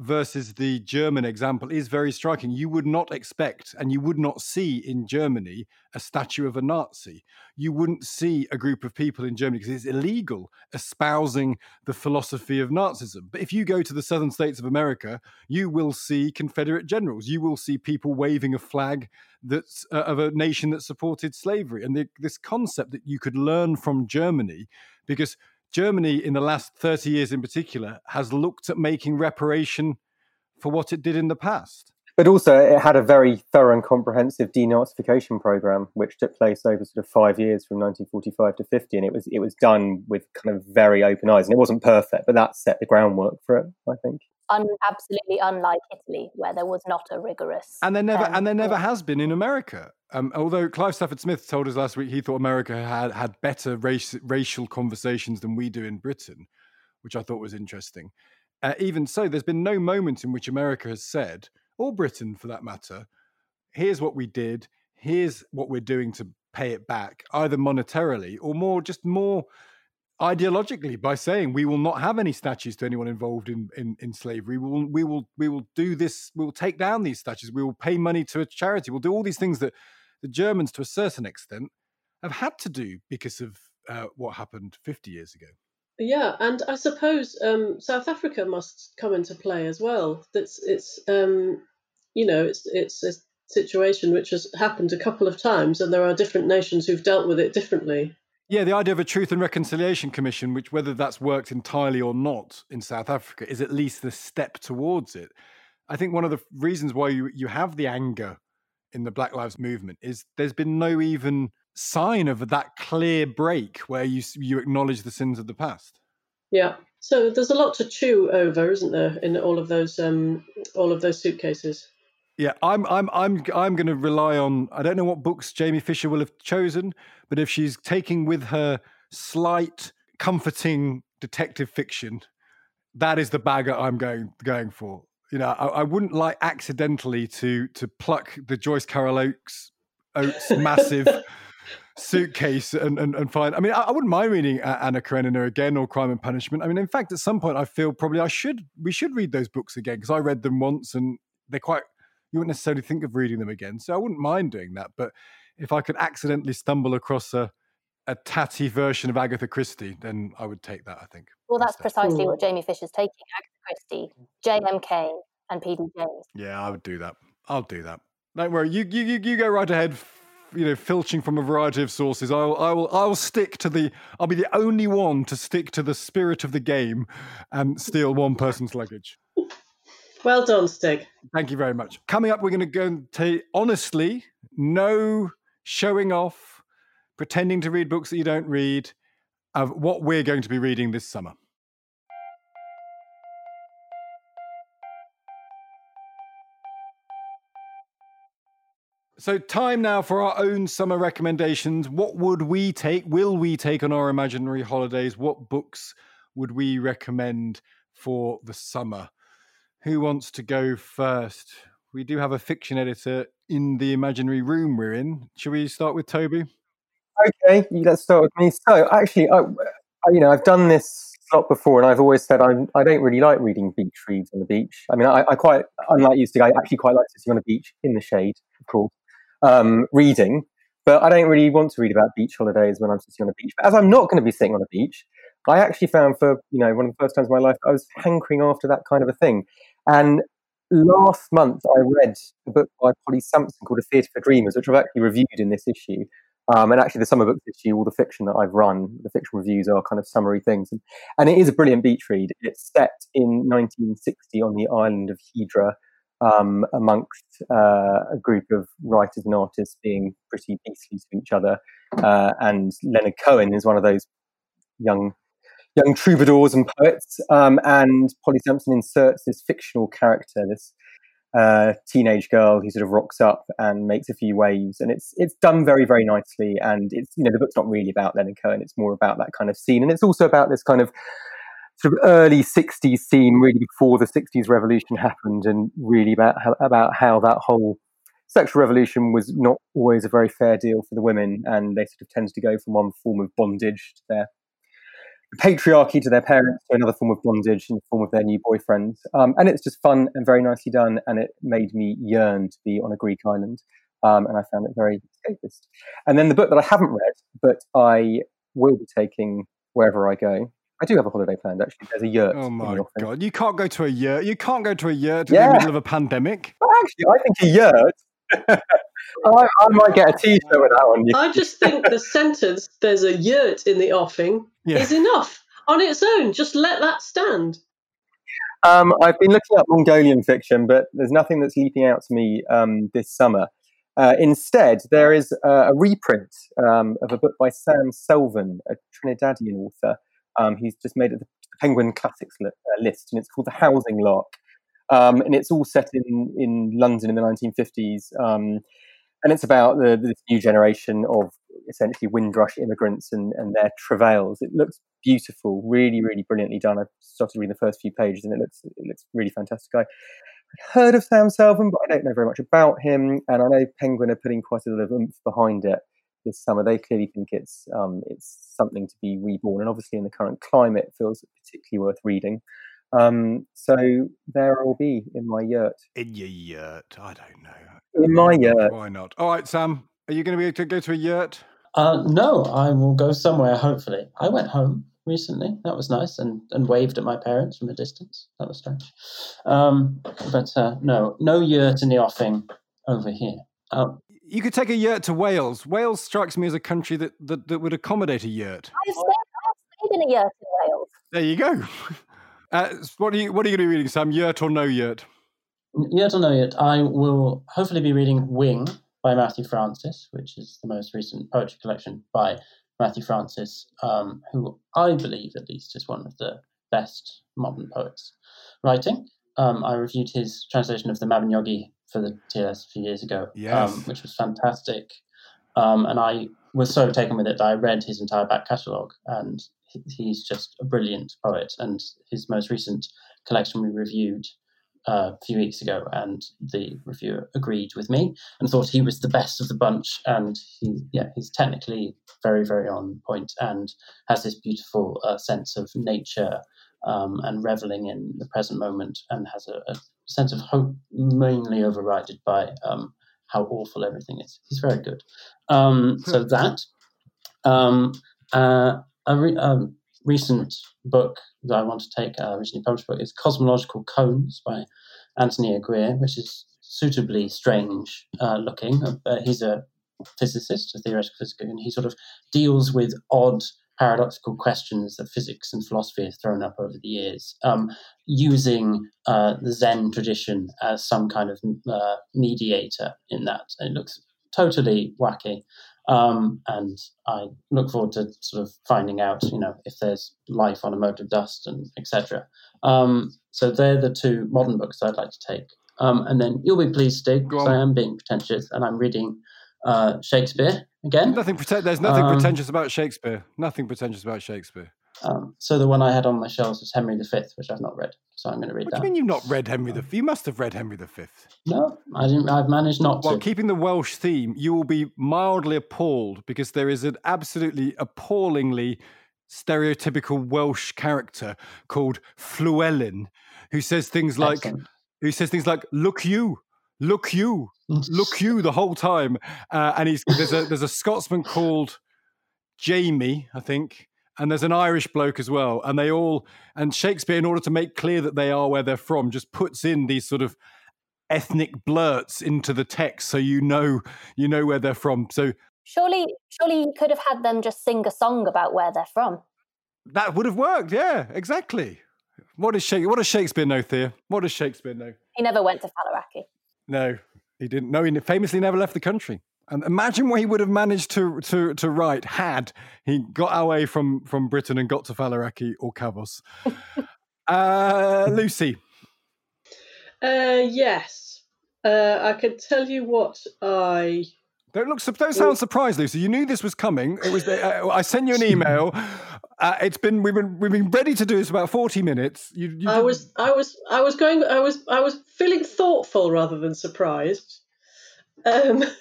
versus the German example is very striking. You would not expect, and you would not see in Germany, a statue of a Nazi. You wouldn't see a group of people in Germany because it's illegal espousing the philosophy of Nazism. But if you go to the southern states of America, you will see Confederate generals. You will see people waving a flag that's uh, of a nation that supported slavery. And the, this concept that you could learn from Germany, because Germany, in the last 30 years in particular, has looked at making reparation for what it did in the past. But also, it had a very thorough and comprehensive denazification program, which took place over sort of five years from 1945 to 50, and it was it was done with kind of very open eyes. And it wasn't perfect, but that set the groundwork for it, I think un, absolutely unlike Italy, where there was not a rigorous. And there never um, and there never has been in America. Um, although Clive Stafford Smith told us last week he thought America had had better race, racial conversations than we do in Britain, which I thought was interesting. Uh, even so, there's been no moment in which America has said, or Britain for that matter, here's what we did, here's what we're doing to pay it back, either monetarily or more, just more ideologically by saying we will not have any statues to anyone involved in, in, in slavery. We will we will we will do this. We will take down these statues. We will pay money to a charity. We'll do all these things that the Germans, to a certain extent, have had to do because of uh, what happened 50 years ago. Yeah, and I suppose um, South Africa must come into play as well. That's it's um, you know it's it's a situation which has happened a couple of times, and there are different nations who've dealt with it differently. Yeah, the idea of a Truth and Reconciliation Commission, which whether that's worked entirely or not in South Africa, is at least the step towards it. I think one of the reasons why you, you have the anger in the Black Lives Movement is there's been no even sign of that clear break where you you acknowledge the sins of the past. Yeah, So there's a lot to chew over, isn't there, in all of those um, all of those suitcases? Yeah, I'm I'm I'm I'm going to rely on. I don't know what books Jamie Fisher will have chosen, but if she's taking with her slight, comforting detective fiction, that is the bag I'm going going for. You know, I, I wouldn't like accidentally to to pluck the Joyce Carol Oates Oates massive suitcase and, and, and find. I mean, I, I, wouldn't mind reading Anna Karenina again or Crime and Punishment. I mean, in fact, at some point, I feel probably I should we should read those books again because I read them once and they're quite. You wouldn't necessarily think of reading them again, so I wouldn't mind doing that. But if I could accidentally stumble across a a tatty version of Agatha Christie, then I would take that. I think. Well, that's precisely what Jamie Fisher's taking: Agatha Christie, J.M. Cain, and P.D. James. Yeah, I would do that. I'll do that. Don't worry. You you you go right ahead you know filching from a variety of sources. I will, I will, I will stick to the. I'll be the only one to stick to the spirit of the game and steal one person's luggage. Well done, Stig. Thank you very much. Coming up, we're going to go take honestly, no showing off, pretending to read books that you don't read, of what we're going to be reading this summer. So, time now for our own summer recommendations. What would we take? Will we take on our imaginary holidays? What books would we recommend for the summer? Who wants to go first? We do have a fiction editor in the imaginary room we're in. Shall we start with Toby? Okay, let's start with me. So, actually, I, you know, I've done this slot before, and I've always said I'm, I don't really like reading beach reads on the beach. I mean, I, I quite, unlike you, Stig, I actually quite like sitting on a beach in the shade, of course um, reading, but I don't really want to read about beach holidays when I'm sitting on a beach. But as I'm not going to be sitting on a beach, I actually found for you know one of the first times in my life I was hankering after that kind of a thing. And last month I read a book by Polly Samson called A Theatre for Dreamers, which I've actually reviewed in this issue. Um, and actually, the summer books issue, all the fiction that I've run, the fiction reviews are kind of summary things. And, and it is a brilliant beach read. It's set in 1960 on the island of Hydra, um, amongst uh, a group of writers and artists being pretty beastly to each other. Uh, and Leonard Cohen is one of those young young troubadours and poets. Um, and Polly Samson inserts this fictional character, this uh, teenage girl who sort of rocks up and makes a few waves, and it's it's done very very nicely. And it's you know the book's not really about Leonard Cohen; it's more about that kind of scene, and it's also about this kind of sort of early 60s scene, really before the 60s revolution happened, and really about how, about how that whole sexual revolution was not always a very fair deal for the women, and they sort of tended to go from one form of bondage to their patriarchy to their parents to another form of bondage in the form of their new boyfriends. Um, and it's just fun and very nicely done, and it made me yearn to be on a Greek island. Um, and I found it very escapist. And then the book that I haven't read, but I will be taking wherever I go, I do have a holiday planned. Actually, there's a yurt. Oh my god! You can't go to a yurt. You can't go to a yurt yeah. in the middle of a pandemic. Well, actually, I think a yurt. I, I, might get a T-shirt with that one. I just think the sentence "there's a yurt in the offing" yeah. is enough on its own. Just let that stand. Um, I've been looking up Mongolian fiction, but there's nothing that's leaping out to me um, this summer. Uh, instead, there is uh, a reprint um, of a book by Sam Selvon, a Trinidadian author, um, he's just made it the Penguin Classics li- uh, list, and it's called The Housing Lark. Um, and it's all set in, in London in the 1950s. Um, and it's about the, this new generation of essentially Windrush immigrants and, and their travails. It looks beautiful, really, really brilliantly done. I started reading the first few pages, and it looks it looks really fantastic. I heard of Sam Selvon, but I don't know very much about him. And I know Penguin are putting quite a lot of oomph behind it this summer. They clearly think it's um, it's something to be reborn, and obviously in the current climate, it feels particularly worth reading. Um, so there I will be in my yurt. In your yurt, I don't know. In my yurt. Why not? All right, Sam. Are you going to be able to go to a yurt? Uh, no, I will go somewhere. Hopefully, I went home recently. That was nice, and and waved at my parents from a distance. That was strange. Um, but uh, no, no yurt in the offing over here. Um, you could take a yurt to Wales. Wales strikes me as a country that, that, that would accommodate a yurt. I've stayed, I've stayed in a yurt in Wales. There you go. Uh, what are you What are you going to be reading, Sam? Yurt or no yurt? Yurt or no yurt? I will hopefully be reading Wing by Matthew Francis, which is the most recent poetry collection by Matthew Francis, um, who I believe at least is one of the best modern poets writing. Um, I reviewed his translation of the Mabinogi for the TLS a few years ago, um, yes. um, which was fantastic. Um, and I was so taken with it that I read his entire back catalogue, and he's just a brilliant poet. And his most recent collection we reviewed uh, a few weeks ago, and the reviewer agreed with me and thought he was the best of the bunch. And he, yeah, he's technically very, very on point and has this beautiful uh, sense of nature um, and reveling in the present moment, and has a, a sense of hope mainly overridden by um, how awful everything is. He's very good. Um, so that um, uh, re- a, recent book that I want to take, a recently published book, is Cosmological Koans by Anthony Aguirre, which is suitably strange uh, looking. Uh, he's a physicist, a theoretical physicist, and he sort of deals with odd paradoxical questions that physics and philosophy has thrown up over the years, um, using uh, the Zen tradition as some kind of uh, mediator in that. It looks totally wacky. Um, and I look forward to sort of finding out, you know, if there's life on a mote of dust and etc. Um, so they're the two modern books I'd like to take. Um, and then you'll be pleased, Stig, because I am being pretentious and I'm reading uh, Shakespeare again. Nothing prete- There's nothing um, pretentious about Shakespeare. Nothing pretentious about Shakespeare. Um, so the one I had on my shelves was Henry V, which I've not read. So I'm going to read what that. What do you mean you've not read Henry V? You must have read Henry V. No, I didn't. I've managed not While to. keeping the Welsh theme, you will be mildly appalled because there is an absolutely appallingly stereotypical Welsh character called Llewellyn, who says things like, Excellent. who says things like, "Look you, look you, look you," the whole time. Uh, and he's there's a there's a Scotsman called Jamie, I think, and there's an Irish bloke as well, and they all and Shakespeare, in order to make clear that they are where they're from, just puts in these sort of ethnic blurts into the text, so you know you know where they're from. So surely, surely you could have had them just sing a song about where they're from. That would have worked. Yeah, exactly. What does Shakespeare? What does Shakespeare know, Thea? What does Shakespeare know? He never went to Faliraki. No, he didn't. No, he famously never left the country. And imagine what he would have managed to to to write had he got away from from Britain and got to Faliraki or Kavos. uh, Lucy. Uh, yes, uh, I could tell you what I. Don't look. Don't sound surprised, Lucy. You knew this was coming. It was. Uh, I sent you an email. Uh, it's been. We've been. We've been ready to do this about forty minutes. You, you I was. I was. I was going. I was. I was feeling thoughtful rather than surprised. Um.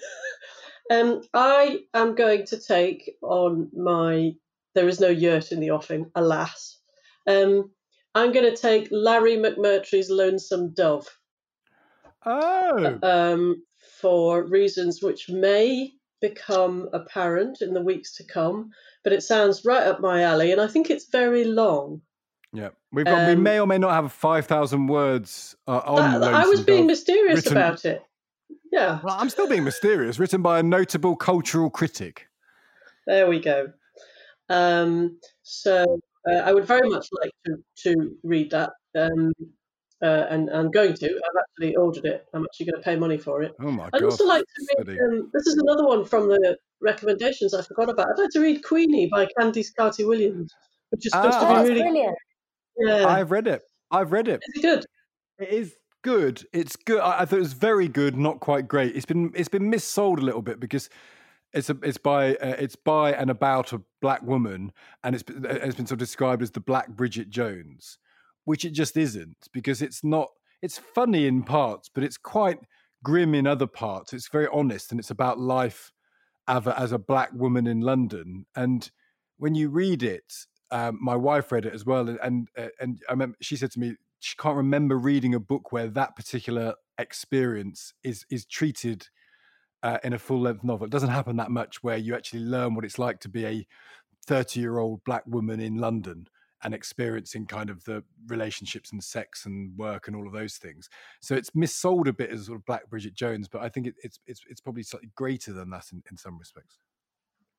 Um, I am going to take on my. There is no yurt in the offing, alas. Um, I'm going to take Larry McMurtry's Lonesome Dove. Oh. Um, for reasons which may become apparent in the weeks to come, but it sounds right up my alley, and I think it's very long. Yeah, we've got. Um, we may or may not have five thousand words uh, on. That, I was being mysterious written, about it. Yeah. Well, I'm still being mysterious. Written by a notable cultural critic. There we go. Um, so uh, I would very much like to, to read that. Um, uh, and I'm going to. I've actually ordered it. I'm actually going to pay money for it. Oh my I'd god! I'd also like to read. Um, this is another one from the recommendations I forgot about. I'd like to read Queenie by Candice Carty Williams, which is supposed ah, to be really brilliant. Yeah, I've read it. I've read it. Is it good? It is good. It's good. I, I thought it was very good, not quite great. It's been it's been missold a little bit because it's a, it's by uh, it's by and about a black woman, and it's it's been sort of described as the Black Bridget Jones, which it just isn't because it's not. It's funny in parts, but it's quite grim in other parts. It's very honest, and it's about life as a, as a black woman in London. And when you read it, um, my wife read it as well, and and, uh, and I remember she said to me, she can't remember reading a book where that particular experience is is treated uh, in a full length novel. It doesn't happen that much where you actually learn what it's like to be a 30 year old black woman in London and experiencing kind of the relationships and sex and work and all of those things. So it's missold a bit as sort of Black Bridget Jones, but I think it, it's it's it's probably slightly greater than that in, in some respects.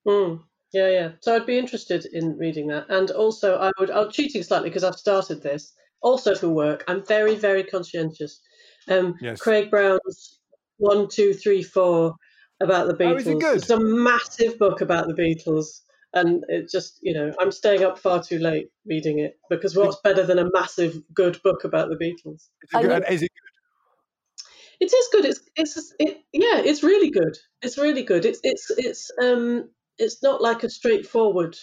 Mm, yeah, yeah. So I'd be interested in reading that, and also I would. I'm cheating slightly because I've started this also for work. I'm very, very conscientious. Um, yes. Craig Brown's one, two, three, four about the Beatles. Oh, good? It's a massive book about the Beatles. and it just you know I'm staying up far too late reading it because what's better than a massive good book about the Beatles? Is it good? Is it It is good. It's it's it, yeah, it's really good. It's really good. It's it's it's um it's not like a straightforward.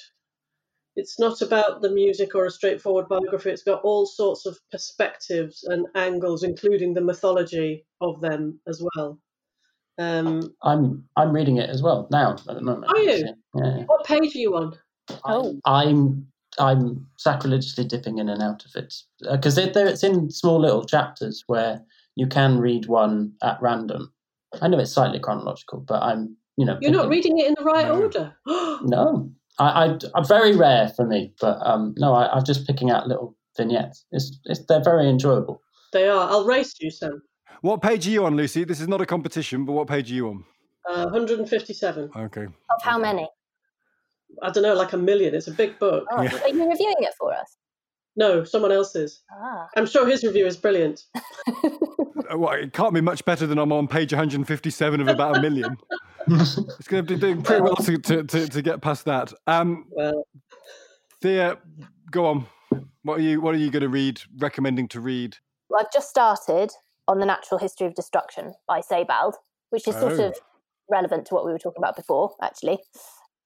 It's not about the music or a straightforward biography. It's got all sorts of perspectives and angles, including the mythology of them as well. Um, I'm I'm reading it as well now at the moment. Are you? Yeah. what page are you on? Oh. I'm I'm sacrilegiously dipping in and out of it because they there it's in small little chapters where you can read one at random. I know it's slightly chronological, but I'm you know You're not reading it in the right No. order. No, I, I I'm very rare for me, but um no, I, I'm just picking out little vignettes. It's, it's they're very enjoyable. they are. I'll race you, Sam. What page are you on, Lucy? This is not a competition, but what page are you on? Uh, 157. Okay. Of how many? I don't know, like a million. It's a big book. Oh, Yeah. Are you reviewing it for us? No, someone else's. Ah. I'm sure his review is brilliant. Uh, Well, it can't be much better than I'm on page 157 of about a million. it's going to be doing pretty well to, to, to, to get past that. Um, Well, Thea, go on. What are you What are you going to read? Recommending to read? Well, I've just started on the natural history of destruction by Sebald, which is sort Oh. of relevant to what we were talking about before, actually.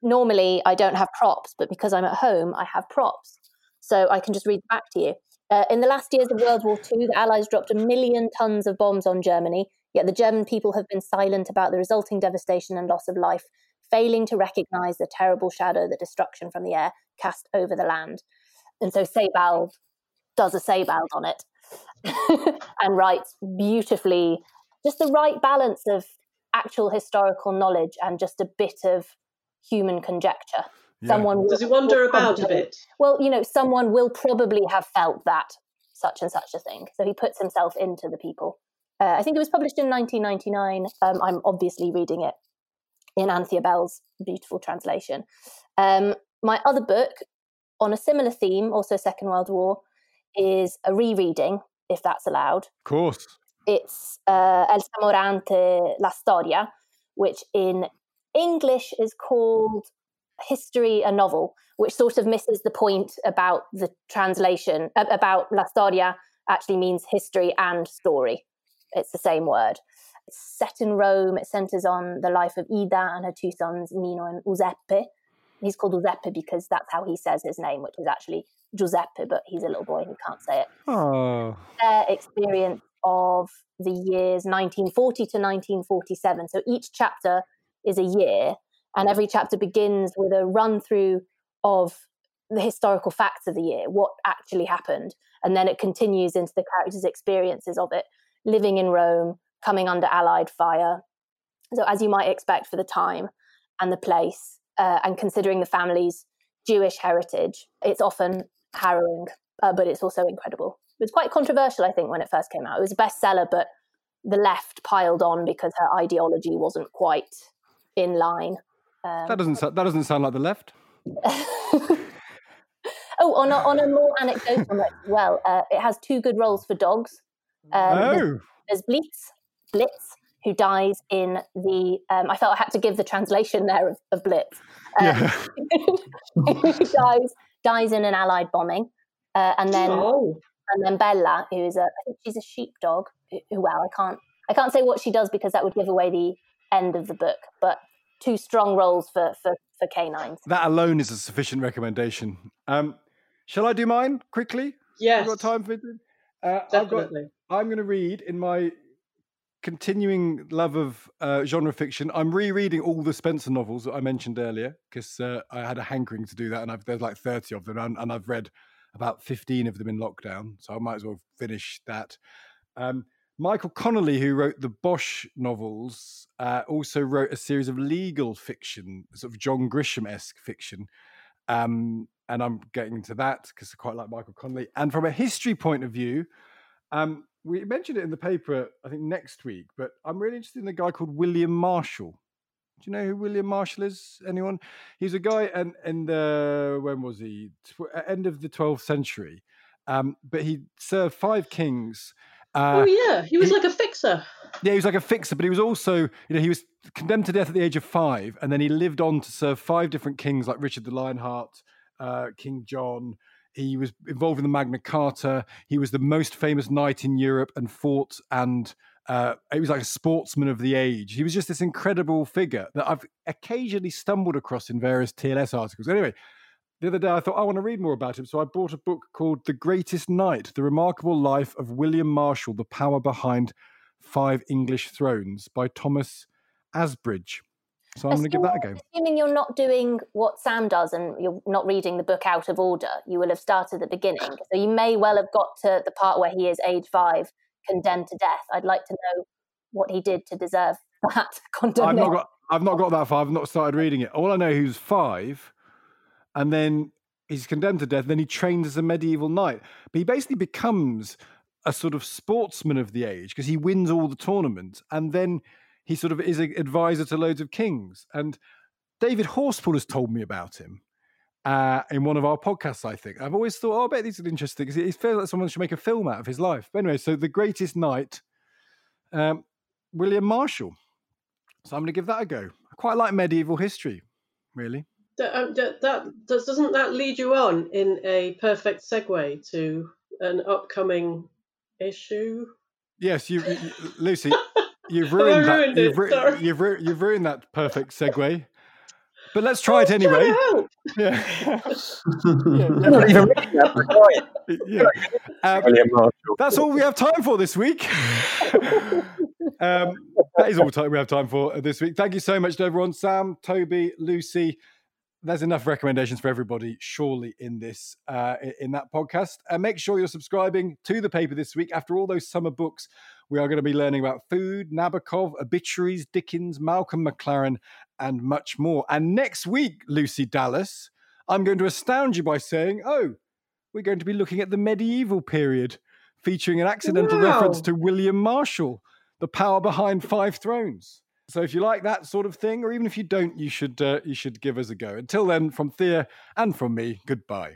Normally, I don't have props, but because I'm at home, I have props. So I can just read back to you. Uh, in the last years of World War II, the Allies dropped a million tons of bombs on Germany, yet the German people have been silent about the resulting devastation and loss of life, failing to recognize the terrible shadow that destruction from the air cast over the land. And so Sebald does a Sebald on it and writes beautifully, just the right balance of actual historical knowledge and just a bit of human conjecture. Yeah. Someone does he will- wander will about a bit? Well, you know, someone will probably have felt that such and such a thing. So he puts himself into the people. Uh, I think it was published in 1999. Um, I'm obviously reading it in Anthea Bell's beautiful translation. Um, my other book on a similar theme, also Second World War, is a rereading, if that's allowed. Of course. It's uh, Elsa Morante La Storia, which in English is called History, a Novel, which sort of misses the point about the translation, about La Storia actually means history and story. It's the same word. It's set in Rome. It centers on the life of Ida and her two sons, Nino and Giuseppe. He's called Giuseppe because that's how he says his name, which is actually Giuseppe, but he's a little boy who can't say it Oh, their experience of the years 1940 to 1947. So each chapter is a year, and every chapter begins with a run through of the historical facts of the year, what actually happened. And then it continues into the characters' experiences of it, living in Rome, coming under Allied fire. So, as you might expect for the time and the place, uh, and considering the family's Jewish heritage, it's often harrowing, uh, but it's also incredible. It was quite controversial, I think, when it first came out. It was a bestseller, but the left piled on because her ideology wasn't quite in line. Um, that doesn't sound, that doesn't sound like the left. oh, on a, on a more anecdotal note as well, uh, it has two good roles for dogs. Um, there's, oh, there's Blitz, Blitz, who dies in the. Um, I felt I had to give the translation there of, of Blitz. Um, yeah. who dies dies in an Allied bombing, uh, and then Oh, and then Bella, who is a I think she's a sheepdog. Who, who- well, I can't I can't say what she does because that would give away the end of the book. But two strong roles for for for canines. That alone is a sufficient recommendation. Um, shall I do mine quickly? yes, You got time for it? Uh, I've got, definitely. I'm going to read in my continuing love of uh, genre fiction. I'm rereading all the Spenser novels that I mentioned earlier because uh, I had a hankering to do that, and I've, there's like 30 of them, and, and I've read about 15 of them in lockdown, so I might as well finish that. Um, Michael Connelly, who wrote the Bosch novels, uh, also wrote a series of legal fiction, sort of John Grisham esque fiction. Um, and I'm getting into that because I quite like Michael Connelly. And from a history point of view, um, we mentioned it in the paper, I think next week, but I'm really interested in a guy called William Marshal. Do you know who William Marshal is? Anyone? He's a guy, and and when was he? Tw- uh, end of the 12th century. Um, but he served five kings. Uh, oh yeah, he was he- like a fixer. Yeah, he was like a fixer, but he was also, you know, he was condemned to death at the age of five, and then he lived on to serve five different kings, like Richard the Lionheart, uh, King John. He was involved in the Magna Carta. He was the most famous knight in Europe and fought and uh, he was like a sportsman of the age. He was just this incredible figure that I've occasionally stumbled across in various TLS articles. Anyway, the other day I thought I want to read more about him, so I bought a book called The Greatest Knight: The Remarkable Life of William Marshal, The Power Behind Five English Thrones by Thomas Asbridge. So I'm going to give that a go. Assuming you're not doing what Sam does and you're not reading the book out of order, you will have started at the beginning. So you may well have got to the part where he is age five, condemned to death. I'd like to know what he did to deserve that condemnation. I've not got, I've not got that far. I've not started reading it. All I know, was five, and then he's condemned to death. Then he trains as a medieval knight. But he basically becomes a sort of sportsman of the age because he wins all the tournaments, and then he sort of is an advisor to loads of kings. And David Horspool has told me about him uh, in one of our podcasts, I think. I've always thought, oh, I bet this is interesting because it feels like someone should make a film out of his life. But anyway, so The Greatest Knight, um, William Marshal. So I'm going to give that a go. I quite like medieval history, really. That, um, that, that, doesn't that lead you on in a perfect segue to an upcoming issue? Yes, you, you Lucy. You've ruined that. You've, ru- you've, ru- you've, ruined that perfect segue. But let's try it anyway. Yeah. yeah. Um, that's all we have time for this week. um, that is all time we have time for this week. Thank you so much to everyone. Sam, Toby, Lucy, there's enough recommendations for everybody, surely, in this uh, in that podcast. And make sure you're subscribing to the paper this week. After all those summer books, we are going to be learning about food, Nabokov, obituaries, Dickens, Malcolm McLaren, and much more. And next week, Lucy Dallas, I'm going to astound you by saying, "Oh, we're going to be looking at the medieval period, featuring an accidental wow. reference to William Marshal, the power behind Five Thrones." So if you like that sort of thing, or even if you don't, you should uh, you should give us a go. Until then, from Thea and from me, goodbye.